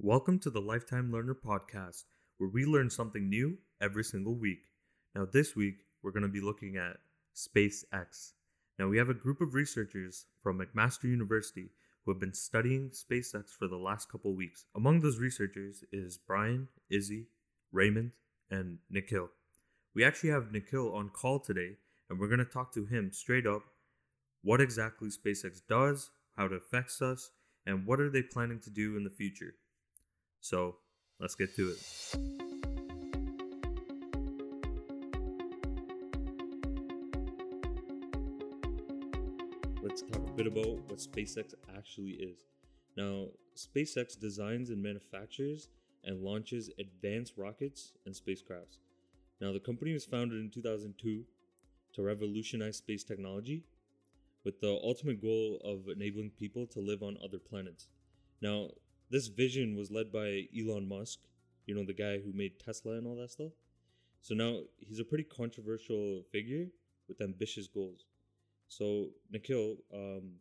Welcome to the Lifetime Learner Podcast, where we learn something new every single week. Now, this week, we're going to be looking at SpaceX. Now, we have a group of researchers from McMaster University who have been studying SpaceX for the last couple weeks. Among those researchers is Brian, Izzy, Raymond, and Nikhil. We actually have Nikhil on call today, and we're going to talk to him straight up what exactly SpaceX does, how it affects us, and what are they planning to do in the future. So let's get to it. Let's talk a bit about what SpaceX actually is. Now, SpaceX designs and manufactures and launches advanced rockets and spacecrafts. Now, the company was founded in 2002 to revolutionize space technology with the ultimate goal of enabling people to live on other planets. Now, this vision was led by Elon Musk, you know, the guy who made Tesla and all that stuff. So now he's a pretty controversial figure with ambitious goals. So, Nikhil, um,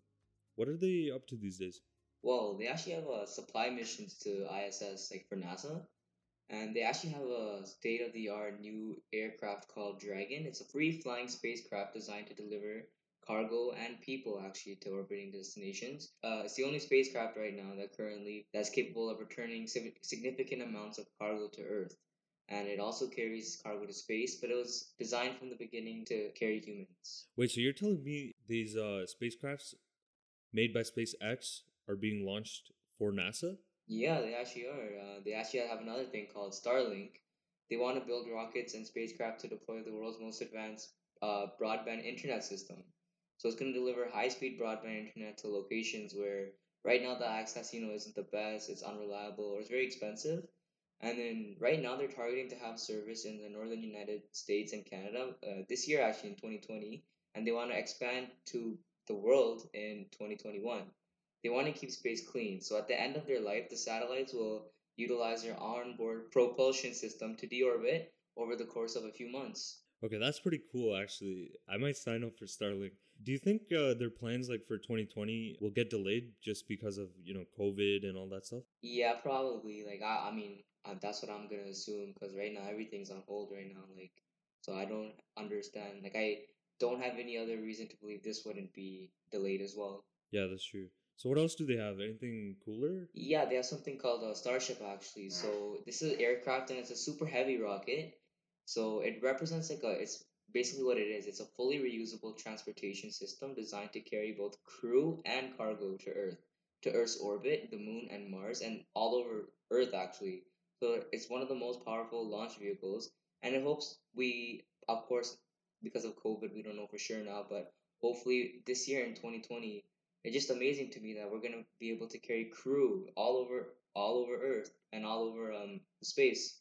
what are they up to these days? Well, they actually have uh, supply missions to ISS, like for NASA, and they actually have a state of the art new aircraft called Dragon. It's a free flying spacecraft designed to deliver cargo and people actually to orbiting destinations. Uh, it's the only spacecraft right now that currently that's capable of returning significant amounts of cargo to Earth. And it also carries cargo to space, but it was designed from the beginning to carry humans. Wait, so you're telling me these uh, spacecrafts made by SpaceX are being launched for NASA? Yeah, they actually are. Uh, they actually have another thing called Starlink. They want to build rockets and spacecraft to deploy the world's most advanced uh, broadband internet system. So it's going to deliver high speed broadband internet to locations where right now the access, you know, isn't the best, it's unreliable, or it's very expensive. And then right now they're targeting to have service in the northern United States and Canada uh, this year, actually in 2020, and they want to expand to the world in 2021. They want to keep space clean. So at the end of their life, the satellites will utilize their onboard propulsion system to deorbit over the course of a few months. Okay, that's pretty cool actually. I might sign up for Starlink. Do you think uh, their plans like for 2020 will get delayed just because of, you know, COVID and all that stuff? Yeah, probably. Like I I mean, uh, that's what I'm going to assume cuz right now everything's on hold right now like so I don't understand. Like I don't have any other reason to believe this wouldn't be delayed as well. Yeah, that's true. So what else do they have? Anything cooler? Yeah, they have something called a Starship actually. So this is an aircraft and it's a super heavy rocket so it represents like a it's basically what it is. It's a fully reusable transportation system designed to carry both crew and cargo to Earth, to Earth's orbit, the moon and Mars, and all over Earth actually. So it's one of the most powerful launch vehicles, and it hopes we, of course, because of COVID, we don't know for sure now, but hopefully this year in 2020, it's just amazing to me that we're gonna be able to carry crew all over all over Earth and all over um space.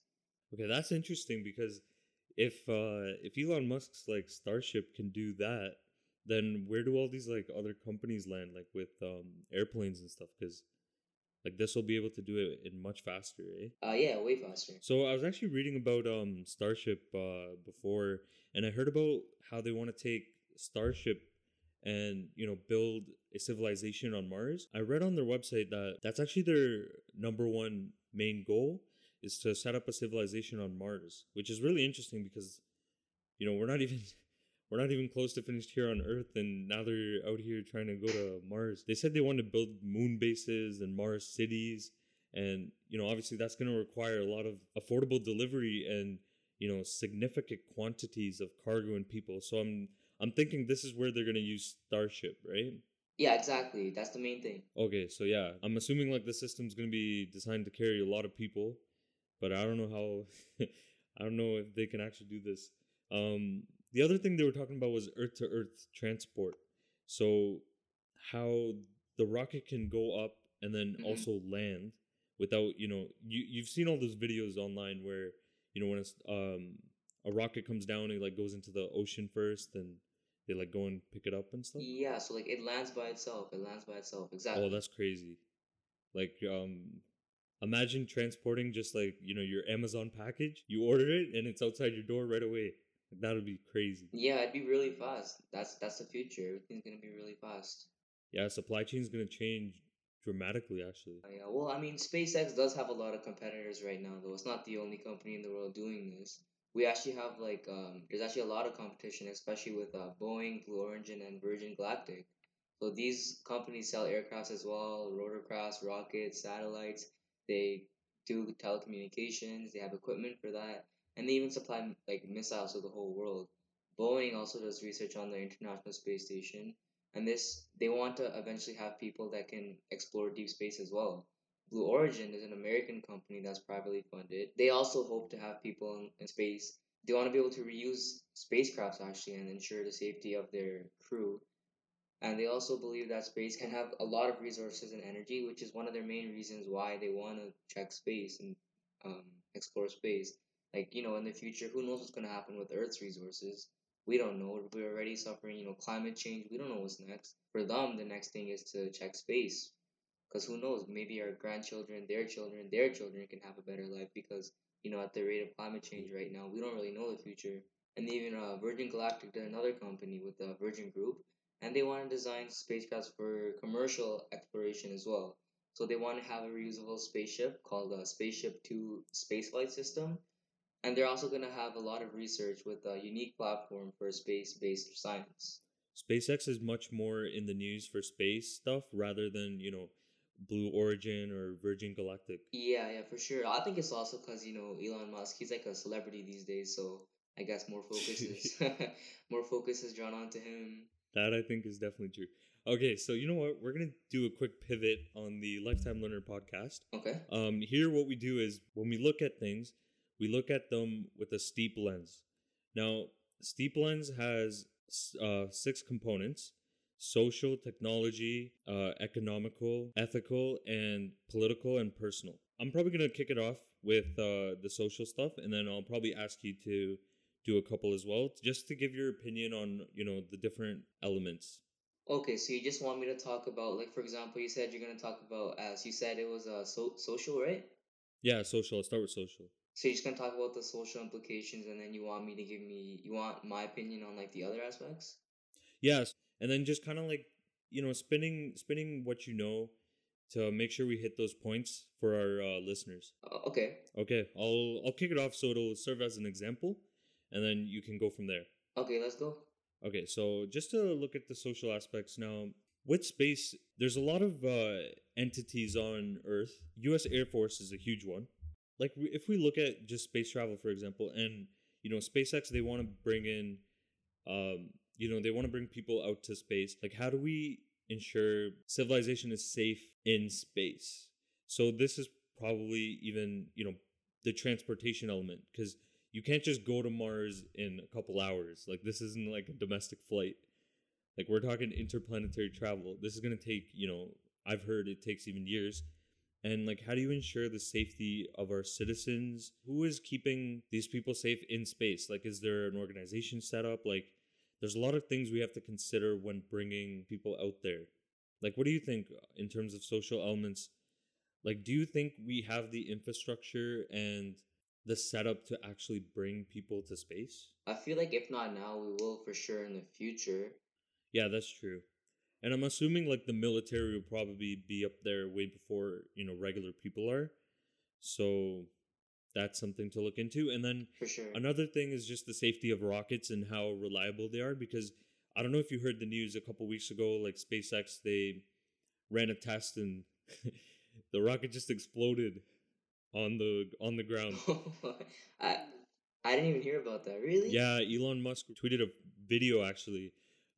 Okay, that's interesting because if uh if Elon Musk's like Starship can do that, then where do all these like other companies land like with um airplanes and stuff cuz like this will be able to do it in much faster, eh? Uh yeah, way faster. So I was actually reading about um Starship uh before and I heard about how they want to take Starship and you know build a civilization on Mars. I read on their website that that's actually their number one main goal is to set up a civilization on Mars, which is really interesting because, you know, we're not even we're not even close to finished here on Earth, and now they're out here trying to go to Mars. They said they want to build moon bases and Mars cities, and you know, obviously that's going to require a lot of affordable delivery and you know significant quantities of cargo and people. So I'm I'm thinking this is where they're going to use Starship, right? Yeah, exactly. That's the main thing. Okay, so yeah, I'm assuming like the system's going to be designed to carry a lot of people but I don't know how. I don't know if they can actually do this. Um, the other thing they were talking about was Earth to Earth transport. So how the rocket can go up and then mm-hmm. also land without you know you you've seen all those videos online where you know when it's um a rocket comes down it like goes into the ocean first and they like go and pick it up and stuff yeah so like it lands by itself it lands by itself exactly oh that's crazy like um Imagine transporting just like, you know, your Amazon package. You order it and it's outside your door right away. That would be crazy. Yeah, it'd be really fast. That's that's the future. Everything's gonna be really fast. Yeah, supply chain's gonna change dramatically, actually. Uh, yeah, well, I mean, SpaceX does have a lot of competitors right now, though. It's not the only company in the world doing this. We actually have like um, there's actually a lot of competition, especially with uh, Boeing, Blue Origin, and Virgin Galactic. So these companies sell aircrafts as well, rotorcrafts, rockets, satellites. They do telecommunications. They have equipment for that, and they even supply like missiles to the whole world. Boeing also does research on the International Space Station, and this they want to eventually have people that can explore deep space as well. Blue Origin is an American company that's privately funded. They also hope to have people in, in space. They want to be able to reuse spacecrafts actually and ensure the safety of their crew. And they also believe that space can have a lot of resources and energy, which is one of their main reasons why they want to check space and um, explore space. Like, you know, in the future, who knows what's going to happen with Earth's resources? We don't know. We're already suffering, you know, climate change. We don't know what's next. For them, the next thing is to check space. Because who knows? Maybe our grandchildren, their children, their children can have a better life because, you know, at the rate of climate change right now, we don't really know the future. And even uh, Virgin Galactic another company with the Virgin Group, and they want to design spacecrafts for commercial exploration as well. So they want to have a reusable spaceship called the Spaceship 2 spaceflight system. And they're also going to have a lot of research with a unique platform for space based science. SpaceX is much more in the news for space stuff rather than, you know, Blue Origin or Virgin Galactic. Yeah, yeah, for sure. I think it's also because, you know, Elon Musk, he's like a celebrity these days. So I guess more focus is, more focus is drawn onto him. That I think is definitely true. Okay, so you know what? We're gonna do a quick pivot on the Lifetime Learner podcast. Okay. Um, here, what we do is when we look at things, we look at them with a steep lens. Now, steep lens has uh, six components: social, technology, uh, economical, ethical, and political and personal. I'm probably gonna kick it off with uh, the social stuff, and then I'll probably ask you to do a couple as well, just to give your opinion on you know the different elements. Okay, so you just want me to talk about, like, for example, you said you're gonna talk about, as you said, it was uh, so social, right? Yeah, social. I'll start with social. So you're just gonna talk about the social implications, and then you want me to give me, you want my opinion on like the other aspects? Yes, and then just kind of like you know spinning spinning what you know to make sure we hit those points for our uh, listeners. Uh, okay. Okay, I'll I'll kick it off so it'll serve as an example, and then you can go from there. Okay, let's go. Okay, so just to look at the social aspects now, with space, there's a lot of uh, entities on Earth. U.S. Air Force is a huge one. Like if we look at just space travel, for example, and you know SpaceX, they want to bring in, um, you know, they want to bring people out to space. Like, how do we ensure civilization is safe in space? So this is probably even you know the transportation element because you can't just go to Mars in a couple hours. Like this isn't like a domestic flight. Like we're talking interplanetary travel. This is going to take, you know, I've heard it takes even years. And like how do you ensure the safety of our citizens? Who is keeping these people safe in space? Like is there an organization set up? Like there's a lot of things we have to consider when bringing people out there. Like what do you think uh, in terms of social elements? Like do you think we have the infrastructure and the setup to actually bring people to space? I feel like if not now, we will for sure in the future. Yeah, that's true. And I'm assuming like the military will probably be up there way before, you know, regular people are. So that's something to look into. And then For sure. another thing is just the safety of rockets and how reliable they are because I don't know if you heard the news a couple weeks ago like SpaceX they ran a test and the rocket just exploded on the on the ground. I I didn't even hear about that. Really? Yeah, Elon Musk tweeted a video actually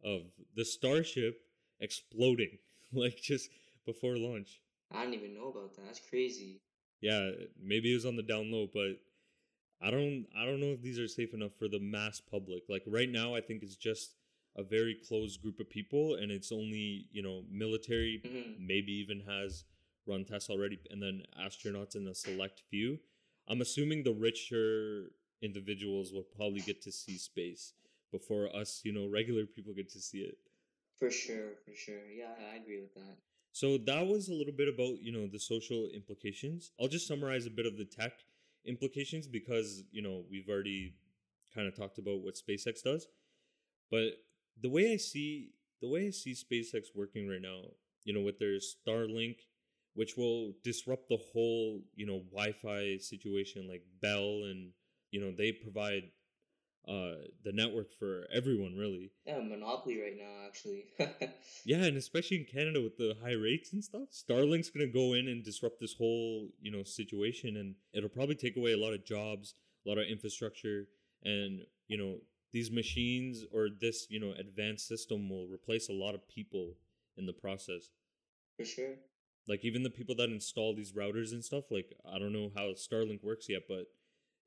of the Starship exploding like just before launch. I didn't even know about that. That's crazy. Yeah, maybe it was on the down low, but I don't I don't know if these are safe enough for the mass public. Like right now I think it's just a very closed group of people and it's only, you know, military hmm maybe even has run tests already and then astronauts in a select few. I'm assuming the richer individuals will probably get to see space before us, you know, regular people get to see it. For sure, for sure. Yeah, I agree with that. So that was a little bit about, you know, the social implications. I'll just summarize a bit of the tech implications because, you know, we've already kind of talked about what SpaceX does. But the way I see the way I see SpaceX working right now, you know, with their Starlink which will disrupt the whole, you know, Wi-Fi situation. Like Bell and you know they provide uh the network for everyone really. Yeah, monopoly right now, actually. Yeah, and especially in Canada with the high rates and stuff, Starlink's gonna go in and disrupt this whole you know situation, and it'll probably take away a lot of jobs, a lot of infrastructure, and you know these machines or this you know advanced system will replace a lot of people in the process. for sure. Like even the people that install these routers and stuff. Like I don't know how Starlink works yet, but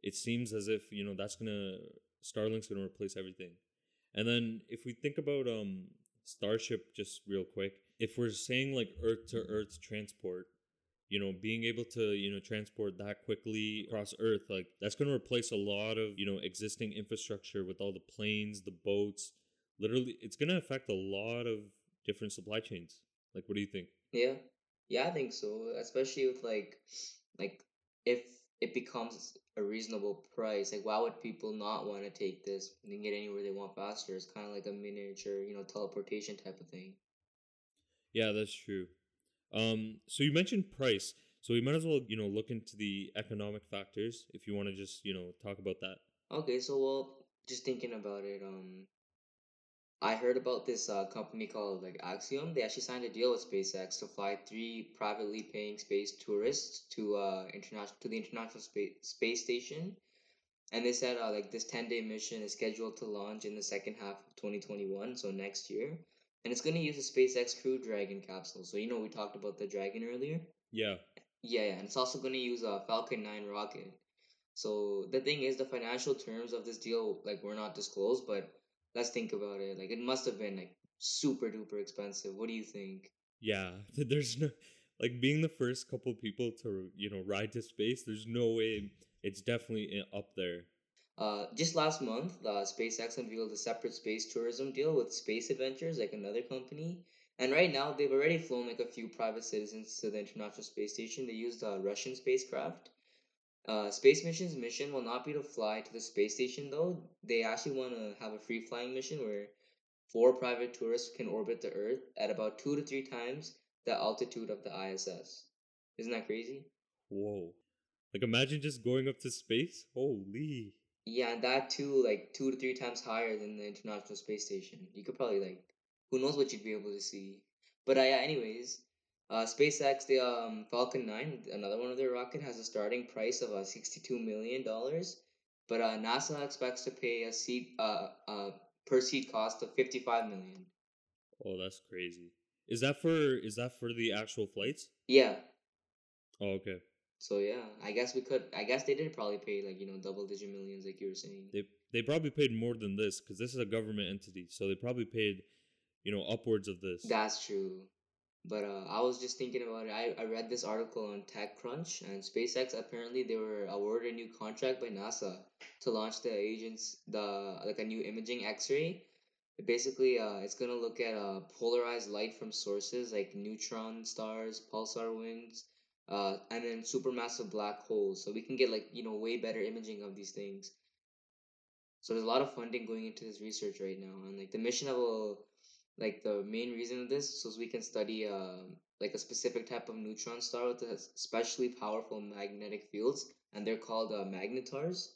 it seems as if you know that's gonna Starlink's gonna replace everything. And then if we think about um Starship just real quick, if we're saying like Earth to Earth transport, you know, being able to, you know, transport that quickly across Earth, like that's gonna replace a lot of, you know, existing infrastructure with all the planes, the boats. Literally it's gonna affect a lot of different supply chains. Like what do you think? Yeah, yeah, I think so. Especially with like, like if it becomes a reasonable price, like why would people not want to take this and get anywhere they want faster? It's kind of like a miniature, you know, teleportation type of thing. Yeah, that's true. Um, so you mentioned price. So we might as well, you know, look into the economic factors if you want to just, you know, talk about that. Okay, so well, just thinking about it, um, I heard about this uh, company called like Axiom. They actually signed a deal with SpaceX to fly three privately paying space tourists to uh international to the International Space Space Station, and they said uh, like this ten day mission is scheduled to launch in the second half of twenty twenty one, so next year, and it's gonna use a SpaceX Crew Dragon capsule. So you know we talked about the Dragon earlier. Yeah. Yeah, yeah, and it's also gonna use a Falcon Nine rocket. So the thing is, the financial terms of this deal like were not disclosed, but let's think about it. Like it must have been like super duper expensive. What do you think? Yeah. There's no like being the first couple people to, you know, ride to space, there's no way it's definitely up there. Uh, just last month, uh, SpaceX unveiled a separate space tourism deal with Space Adventures, like another company. And right now, they've already flown like a few private citizens to the International Space Station. They used a Russian spacecraft. Uh, space mission's mission will not be to fly to the space station, though. They actually want to have a free flying mission where four private tourists can orbit the Earth at about two to three times the altitude of the ISS. Isn't that crazy? Whoa. Like imagine just going up to space? Holy. Yeah, and that too, like two to three times higher than the International Space Station. You could probably like, who knows what you'd be able to see. But uh, yeah, anyways, uh, SpaceX, the um, Falcon Nine, another one of their rocket, has a starting price of uh, sixty-two million dollars. But uh, NASA expects to pay a seat, uh, uh, per seat cost of fifty-five million. Oh, that's crazy. Is that for is that for the actual flights? Yeah. Oh, okay. So yeah, I guess we could. I guess they did probably pay like you know double-digit millions, like you were saying. They they probably paid more than this because this is a government entity, so they probably paid, you know, upwards of this. That's true. But uh, I was just thinking about it. I, I read this article on TechCrunch, and SpaceX apparently they were awarded a new contract by NASA to launch the agents the like a new imaging X-ray. Basically, uh, it's gonna look at uh, polarized light from sources like neutron stars, pulsar winds, uh, and then supermassive black holes. So we can get like you know way better imaging of these things. So there's a lot of funding going into this research right now, and like the mission a like the main reason of this so we can study um like a specific type of neutron star with especially powerful magnetic fields and they're called uh, magnetars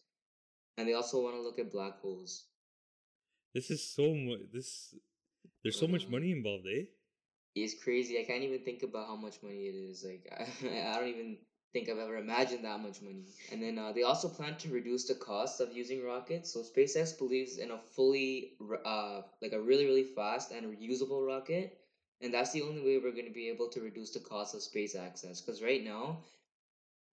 and they also want to look at black holes This is so much. This there's so much money involved, eh? it's crazy i can't even think about how much money it is like i, I don't even think i've ever imagined that much money. And then uh, they also plan to reduce the cost of using rockets. So spacex believes in a fully uh, like a really really fast and reusable rocket. And that's the only way we're going to be able to reduce the cost of space access. Because right now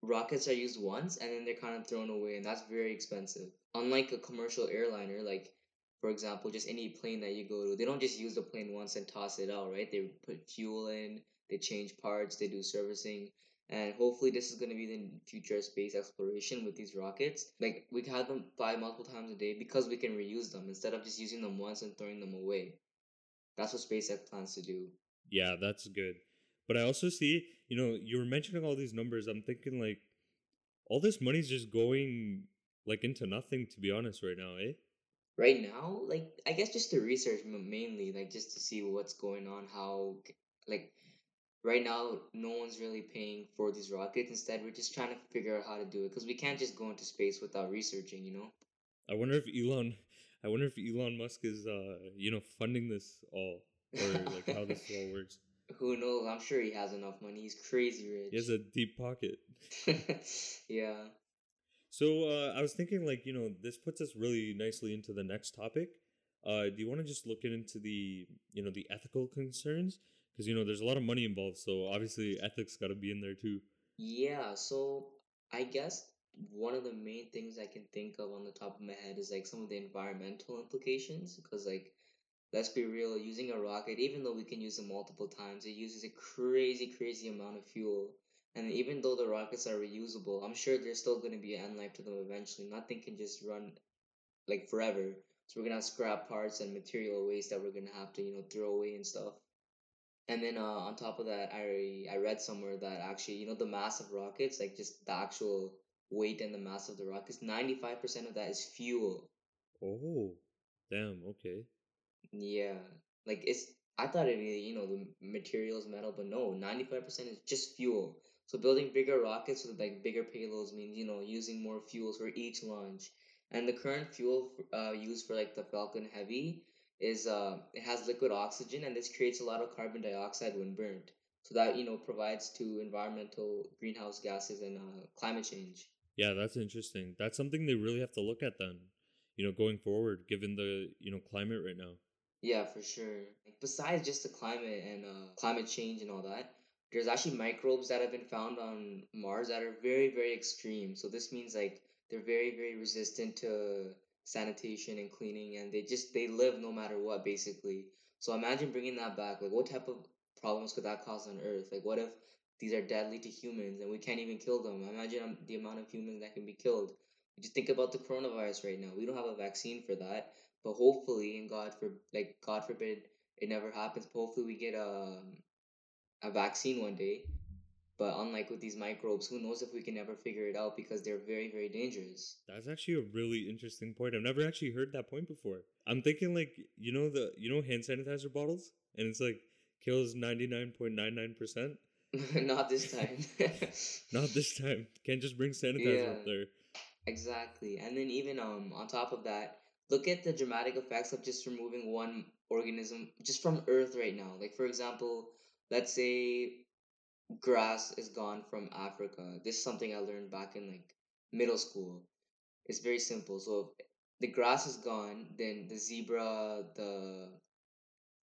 rockets are used once and then they're kind of thrown away and that's very expensive. Unlike a commercial airliner like for example just any plane that you go to they don't just use the plane once and toss it out right? They put fuel in they change parts they do servicing and hopefully this is going to be the future space exploration with these rockets like we can have them fly multiple times a day because we can reuse them instead of just using them once and throwing them away that's what spacex plans to do Yeah, that's good. But I also see, you know, you were mentioning all these numbers. I'm thinking like all this money's just going like into nothing to be honest right now, eh? right now like i guess just to research mainly like just to see what's going on how like right now no one's really paying for these rockets. Instead, we're just trying to figure out how to do it because we can't just go into space without researching. You know. I wonder if Elon, I wonder if Elon Musk is, uh, you know, funding this all or like how this all works. Who knows? I'm sure he has enough money. He's crazy rich. He has a deep pocket. yeah. So uh, I was thinking, like, you know, this puts us really nicely into the next topic. Uh, do you want to just look into the, you know, the ethical concerns? Because you know, there's a lot of money involved, so obviously ethics got to be in there too. Yeah. So I guess one of the main things I can think of on the top of my head is like some of the environmental implications. Because like, let's be real, using a rocket, even though we can use it multiple times, it uses a crazy, crazy amount of fuel. And even though the rockets are reusable, I'm sure there's still going to be an end life to them eventually. Nothing can just run like forever. So we're gonna have scrap parts and material waste that we're gonna have to, you know, throw away and stuff. And then uh, on top of that, I I read somewhere that actually, you know, the mass of rockets, like just the actual weight and the mass of the rockets, ninety five percent of that is fuel. Oh, damn. Okay. Yeah, like it's. I thought it, you know, the materials metal, but no, ninety five percent is just fuel. So building bigger rockets with like bigger payloads means you know using more fuels for each launch. And the current fuel uh, used for like the Falcon Heavy is uh, it has liquid oxygen, and this creates a lot of carbon dioxide when burnt. So that you know provides to environmental greenhouse gases and uh, climate change. Yeah, that's interesting. That's something they really have to look at then. You know, going forward, given the you know climate right now. Yeah, for sure. Besides just the climate and uh, climate change and all that, there's actually microbes that have been found on Mars that are very, very extreme. So this means like they're very, very resistant to sanitation and cleaning, and they just they live no matter what, basically. So imagine bringing that back. Like, what type of problems could that cause on Earth? Like, what if these are deadly to humans and we can't even kill them? Imagine um, the amount of humans that can be killed. Just think about the coronavirus right now. We don't have a vaccine for that, but hopefully, and God for like God forbid it never happens. But hopefully, we get a a vaccine one day. But unlike with these microbes, who knows if we can ever figure it out because they're very, very dangerous. That's actually a really interesting point. I've never actually heard that point before. I'm thinking like you know the you know hand sanitizer bottles, and it's like kills ninety nine point nine nine percent. Not this time. Not this time. Can't just bring sanitizer Yeah. up there. Exactly. And then even um on top of that, look at the dramatic effects of just removing one organism just from Earth right now. Like for example, let's say grass is gone from Africa. This is something I learned back in like middle school. It's very simple. So the grass is gone, then the zebra, the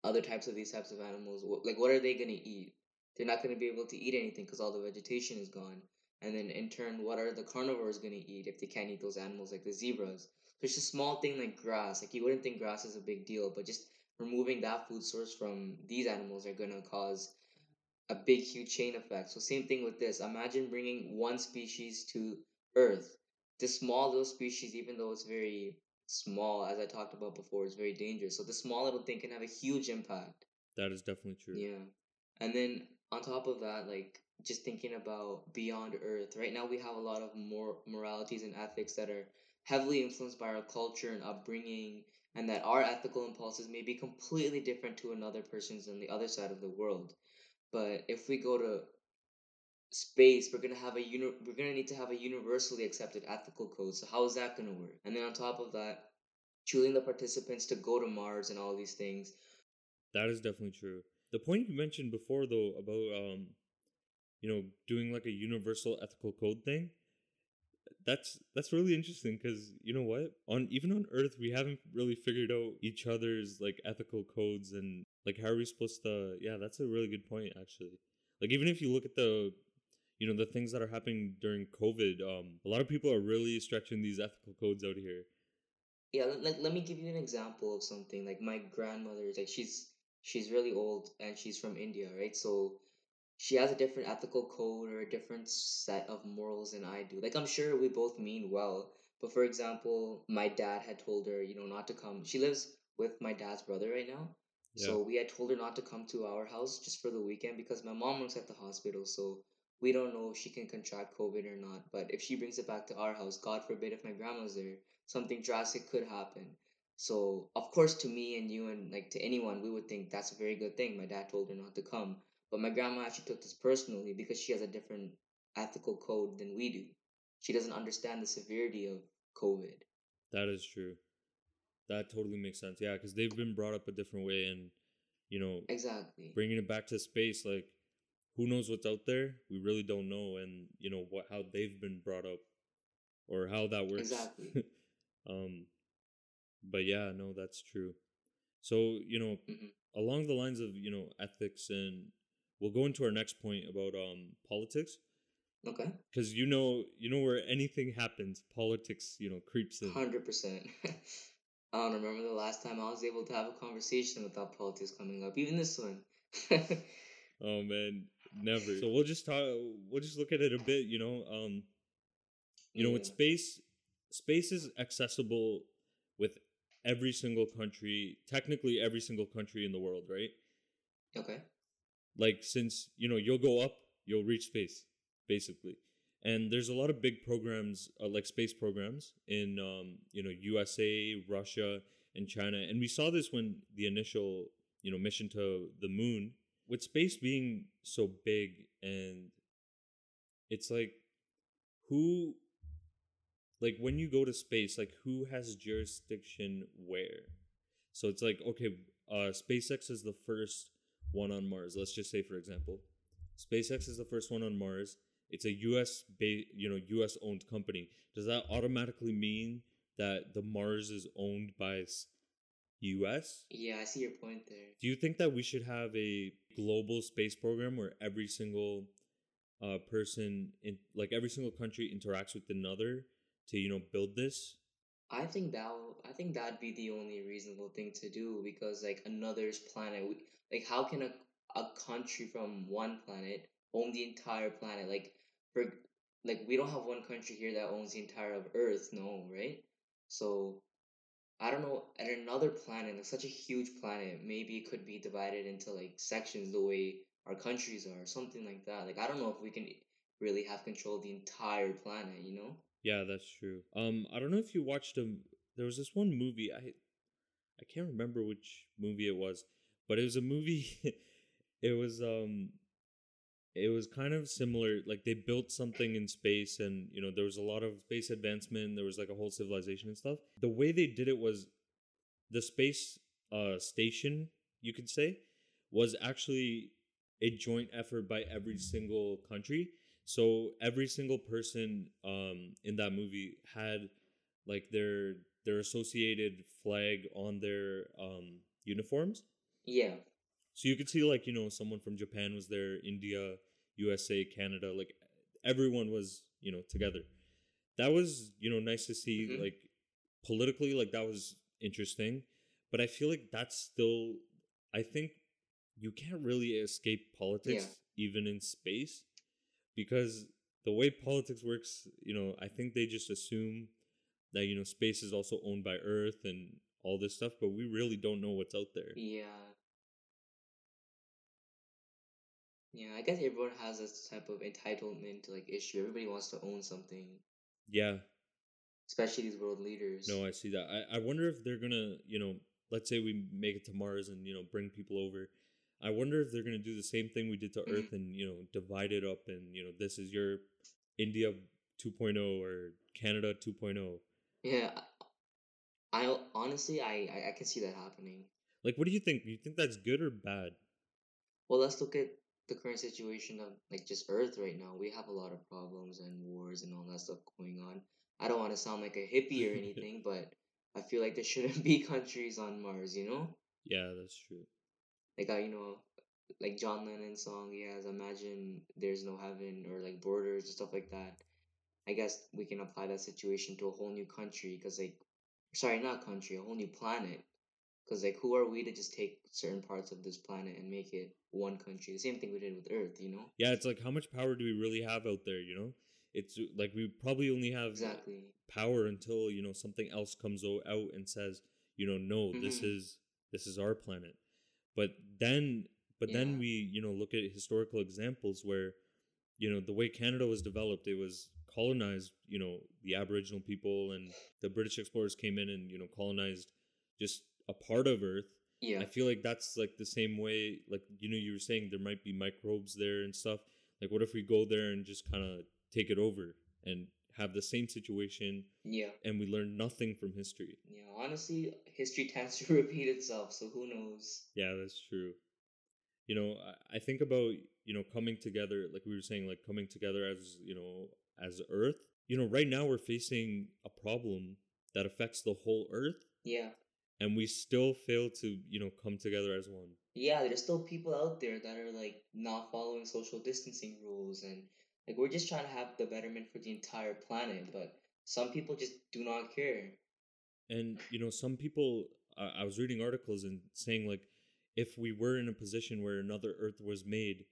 other types of these types of animals, like what are they gonna eat? They're not gonna be able to eat anything because all the vegetation is gone. And then in turn, what are the carnivores gonna eat if they can't eat those animals like the zebras? So it's a small thing like grass. Like you wouldn't think grass is a big deal, but just removing that food source from these animals are gonna cause a big huge chain effect. So same thing with this. Imagine bringing one species to Earth. This small little species, even though it's very small, as I talked about before, is very dangerous. So the small little thing can have a huge impact. That is definitely true. Yeah. And then on top of that, like just thinking about beyond Earth, right now we have a lot of more moralities and ethics that are heavily influenced by our culture and upbringing, and that our ethical impulses may be completely different to another person's on the other side of the world. But if we go to space, we're gonna have a uni- we're gonna need to have a universally accepted ethical code. So how is that gonna work? And then on top of that, choosing the participants to go to Mars and all these things. That is definitely true. The point you mentioned before though about um you know doing like a universal ethical code thing that's that's really interesting cuz you know what? On even on earth we haven't really figured out each other's like ethical codes and like how are we supposed to Yeah, that's a really good point actually. Like even if you look at the you know the things that are happening during COVID, um a lot of people are really stretching these ethical codes out here. Yeah, let, let me give you an example of something. Like my grandmother is like she's she's really old and she's from India, right? So she has a different ethical code or a different set of morals than I do. Like I'm sure we both mean well, but for example, my dad had told her, you know, not to come. She lives with my dad's brother right now. Yeah. So we had told her not to come to our house just for the weekend because my mom works at the hospital. So we don't know if she can contract COVID or not. But if she brings it back to our house, God forbid if my grandma's there, something drastic could happen. So of course to me and you and like to anyone, we would think that's a very good thing. My dad told her not to come. But my grandma actually took this personally because she has a different ethical code than we do. She doesn't understand the severity of COVID. That is true. That totally makes sense. Yeah, because they've been brought up a different way, and you know, Exactly. bringing it back to space, like who knows what's out there? We really don't know, and you know what how they've been brought up, or how that works. Exactly. um, but yeah, no, that's true. So you know, Mhm. along the lines of you know ethics, and we'll go into our next point about um politics, Okay. because you know you know where anything happens, politics you know creeps in. Hundred percent. I don't remember the last time I was able to have a conversation without politics coming up. Even this one. Oh man, never. So we'll just talk. We'll just look at it a bit. You know, um, you know, with space, space is accessible with every single country, technically every single country in the world, right? okay. Like since you know you'll go up, you'll reach space, basically. And there's a lot of big programs, uh, like space programs, in um, you know USA, Russia, and China. And we saw this when the initial you know mission to the moon with space being so big and it's like who like when you go to space like who has jurisdiction where? So it's like okay uh spacex is the first one on mars. Let's just say for example spacex is the first one on mars it's a us ba- you know us owned company does that automatically mean that the mars is owned by us Yeah, I see your point there. do you think that we should have a global space program where every single uh, person in like every single country interacts with another to you know build this? I think that I think that'd be the only reasonable thing to do because like another's planet, we, like how can a a country from one planet own the entire planet? Like for like we don't have one country here that owns the entire of Earth, no, right? So I don't know. At another planet, like such a huge planet, maybe it could be divided into like sections the way our countries are, something like that. Like I don't know if we can really have control of the entire planet, you know? Yeah, that's true. Um, I don't know if you watched um. There was this one movie. I I can't remember which movie it was, but it was a movie. it was um. It was kind of similar. Like they built something in space, and you know there was a lot of space advancement. There was like a whole civilization and stuff. The way they did it was, the space uh station you could say was actually a joint effort by every single country. So every single person um in that movie had like their their associated flag on their um uniforms. Yeah. So you could see like, you know, someone from Japan was there, India, USA, Canada, like everyone was, you know, together. That was, you know, nice to see Mhm. like politically like that was interesting, but I feel like that's still I think you can't really escape politics even in space because the way politics works, you know, I think they just assume that you know space is also owned by Earth and all this stuff, but we really don't know what's out there. Yeah. Yeah, I guess everyone has this type of entitlement to like issue. Everybody wants to own something, Yeah, especially these world leaders. no, I see that. I, I wonder if they're gonna, you know, let's say we make it to Mars and you know bring people over. I wonder if they're gonna do the same thing we did to Mhm. Earth and you know divide it up and you know this is your India 2.0 or Canada oh. 2.0. Yeah, I, I honestly I, I I can see that happening. Like, what do you think? Do you think that's good or bad? Well, let's look at the current situation of like just Earth right now. We have a lot of problems and wars and all that stuff going on. I don't want to sound like a hippie or anything, but I feel like there shouldn't be countries on Mars. You know, Yeah, that's true. like I, you know, like John Lennon's song he has "Imagine There's No Heaven" or like borders and stuff like that. I guess we can apply that situation to a whole new country because like, sorry, not country, a whole new planet. Because like, who are we to just take certain parts of this planet and make it one country? The same thing we did with Earth, you know? Yeah, it's like how much power do we really have out there? You know, it's like we probably only have Exactly. power until you know something else comes out and says, you know, no, this Mhm. is this is our planet. But then, but Yeah. then we you know look at historical examples where, you know, the way Canada was developed, it was colonized. You know, the Aboriginal people and the British explorers came in and you know colonized just a part of Earth. Yeah. I feel like that's like the same way, like you know, you were saying there might be microbes there and stuff. Like, what if we go there and just kind of take it over and have the same situation, Yeah. and we learn nothing from history? Yeah. Honestly, history tends to repeat itself, so who knows? Yeah, that's true. You know, I, I think about you know coming together, like we were saying, like coming together as you know as Earth. You know, right now we're facing a problem that affects the whole Earth, Yeah. And we still fail to you know come together as one. Yeah, there's still people out there that are like not following social distancing rules and like we're just trying to have the betterment for the entire planet, but some people just do not care. And you know, some people I I was reading articles and saying like if we were in a position where another Earth was made,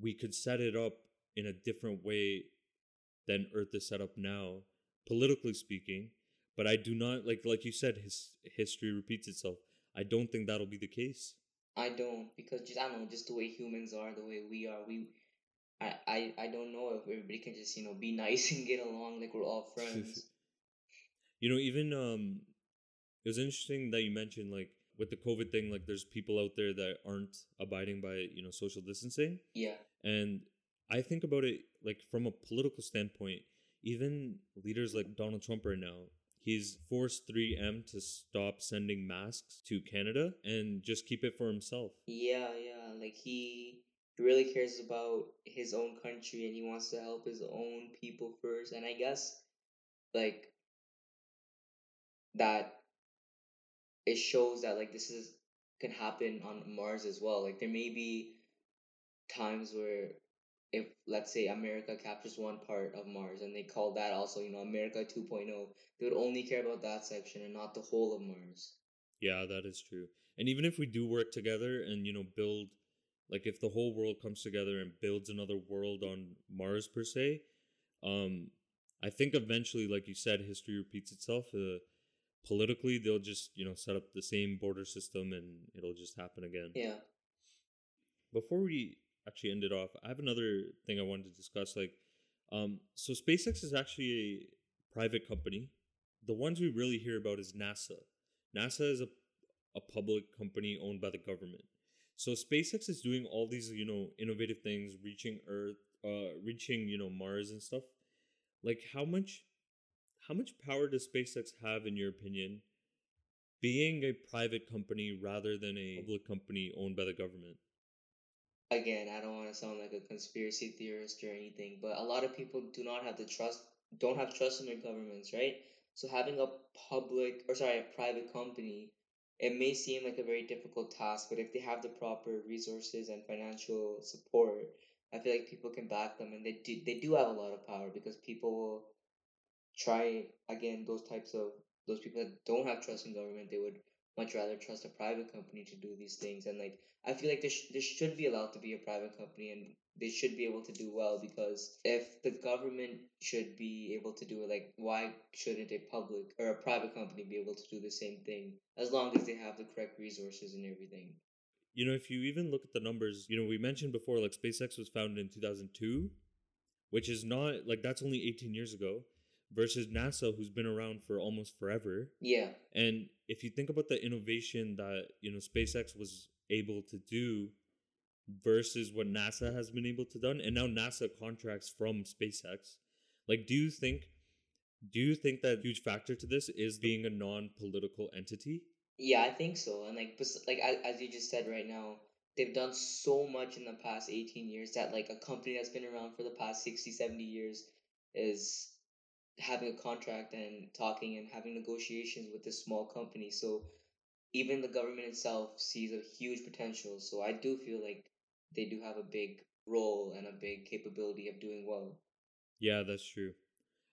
we could set it up in a different way than Earth is set up now, politically speaking. But I do not like like you said, his history repeats itself. I don't think that'll be the case. I don't because just I don't know, just the way humans are, the way we are, we I, I, I don't know if everybody can just, you know, be nice and get along like we're all friends. You know, even um, it was interesting that you mentioned like with the COVID thing, like there's people out there that aren't abiding by you know social distancing. yeah. And I think about it like from a political standpoint, even leaders like Donald Trump right now, he's forced 3M to stop sending masks to Canada and just keep it for himself. Yeah, yeah. Like he really cares about his own country and he wants to help his own people first. And I guess like that it shows that like this is can happen on Mars as well. Like there may be times where if let's say America captures one part of Mars and they call that also, you know, America 2.0, they would only care about that section and not the whole of Mars. Yeah, that is true. And even if we do work together and you know build like if the whole world comes together and builds another world on Mars per se, um I think eventually like you said history repeats itself. Uh, politically they'll just, you know, set up the same border system and it'll just happen again. Yeah. Before we actually end it off, I have another thing I wanted to discuss like um so SpaceX is actually a private company. The ones we really hear about is NASA. NASA is a a public company owned by the government. So SpaceX is doing all these, you know, innovative things, reaching Earth, uh, reaching, you know, Mars and stuff. Like how much, how much power does SpaceX have, in your opinion, being a private company rather than a public company owned by the government? Again, I don't want to sound like a conspiracy theorist or anything, but a lot of people do not have the trust, don't have trust in their governments, right? So having a public, or sorry, a private company, it may seem like a very difficult task, but if they have the proper resources and financial support, I feel like people can back them, and they do, they do have a lot of power because people will try again those types of those people that don't have trust in government, they would much rather trust a private company to do these things, and like I feel like this, sh- there should be allowed to be a private company and they should be able to do well because if the government should be able to do it, like why shouldn't a public or a private company be able to do the same thing as long as they have the correct resources and everything? You know, if you even look at the numbers, you know, we mentioned before, like SpaceX was founded in 2002, which is not like that's only 18 years ago, versus NASA, who's been around for almost forever. Yeah, And if you think about the innovation that, you know, SpaceX was able to do versus what NASA has been able to done, and now NASA contracts from SpaceX, like do you think do you think that huge factor to this is being a non-political entity? yeah, I think so. And like, like as, as you just said right now, they've done so much in the past 18 years that like a company that's been around for the past 60, 70 years is having a contract and talking and having negotiations with this small company. So even the government itself sees a huge potential. So I do feel like they do have a big role and a big capability of doing well. Yeah, that's true.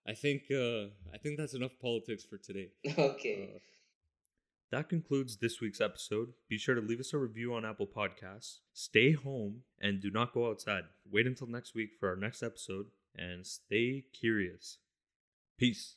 I think uh I think that's enough politics for today. okay. Uh, that concludes this week's episode. Be sure to leave us a review on Apple Podcasts. Stay home and do not go outside. Wait until next week for our next episode and stay curious. Peace.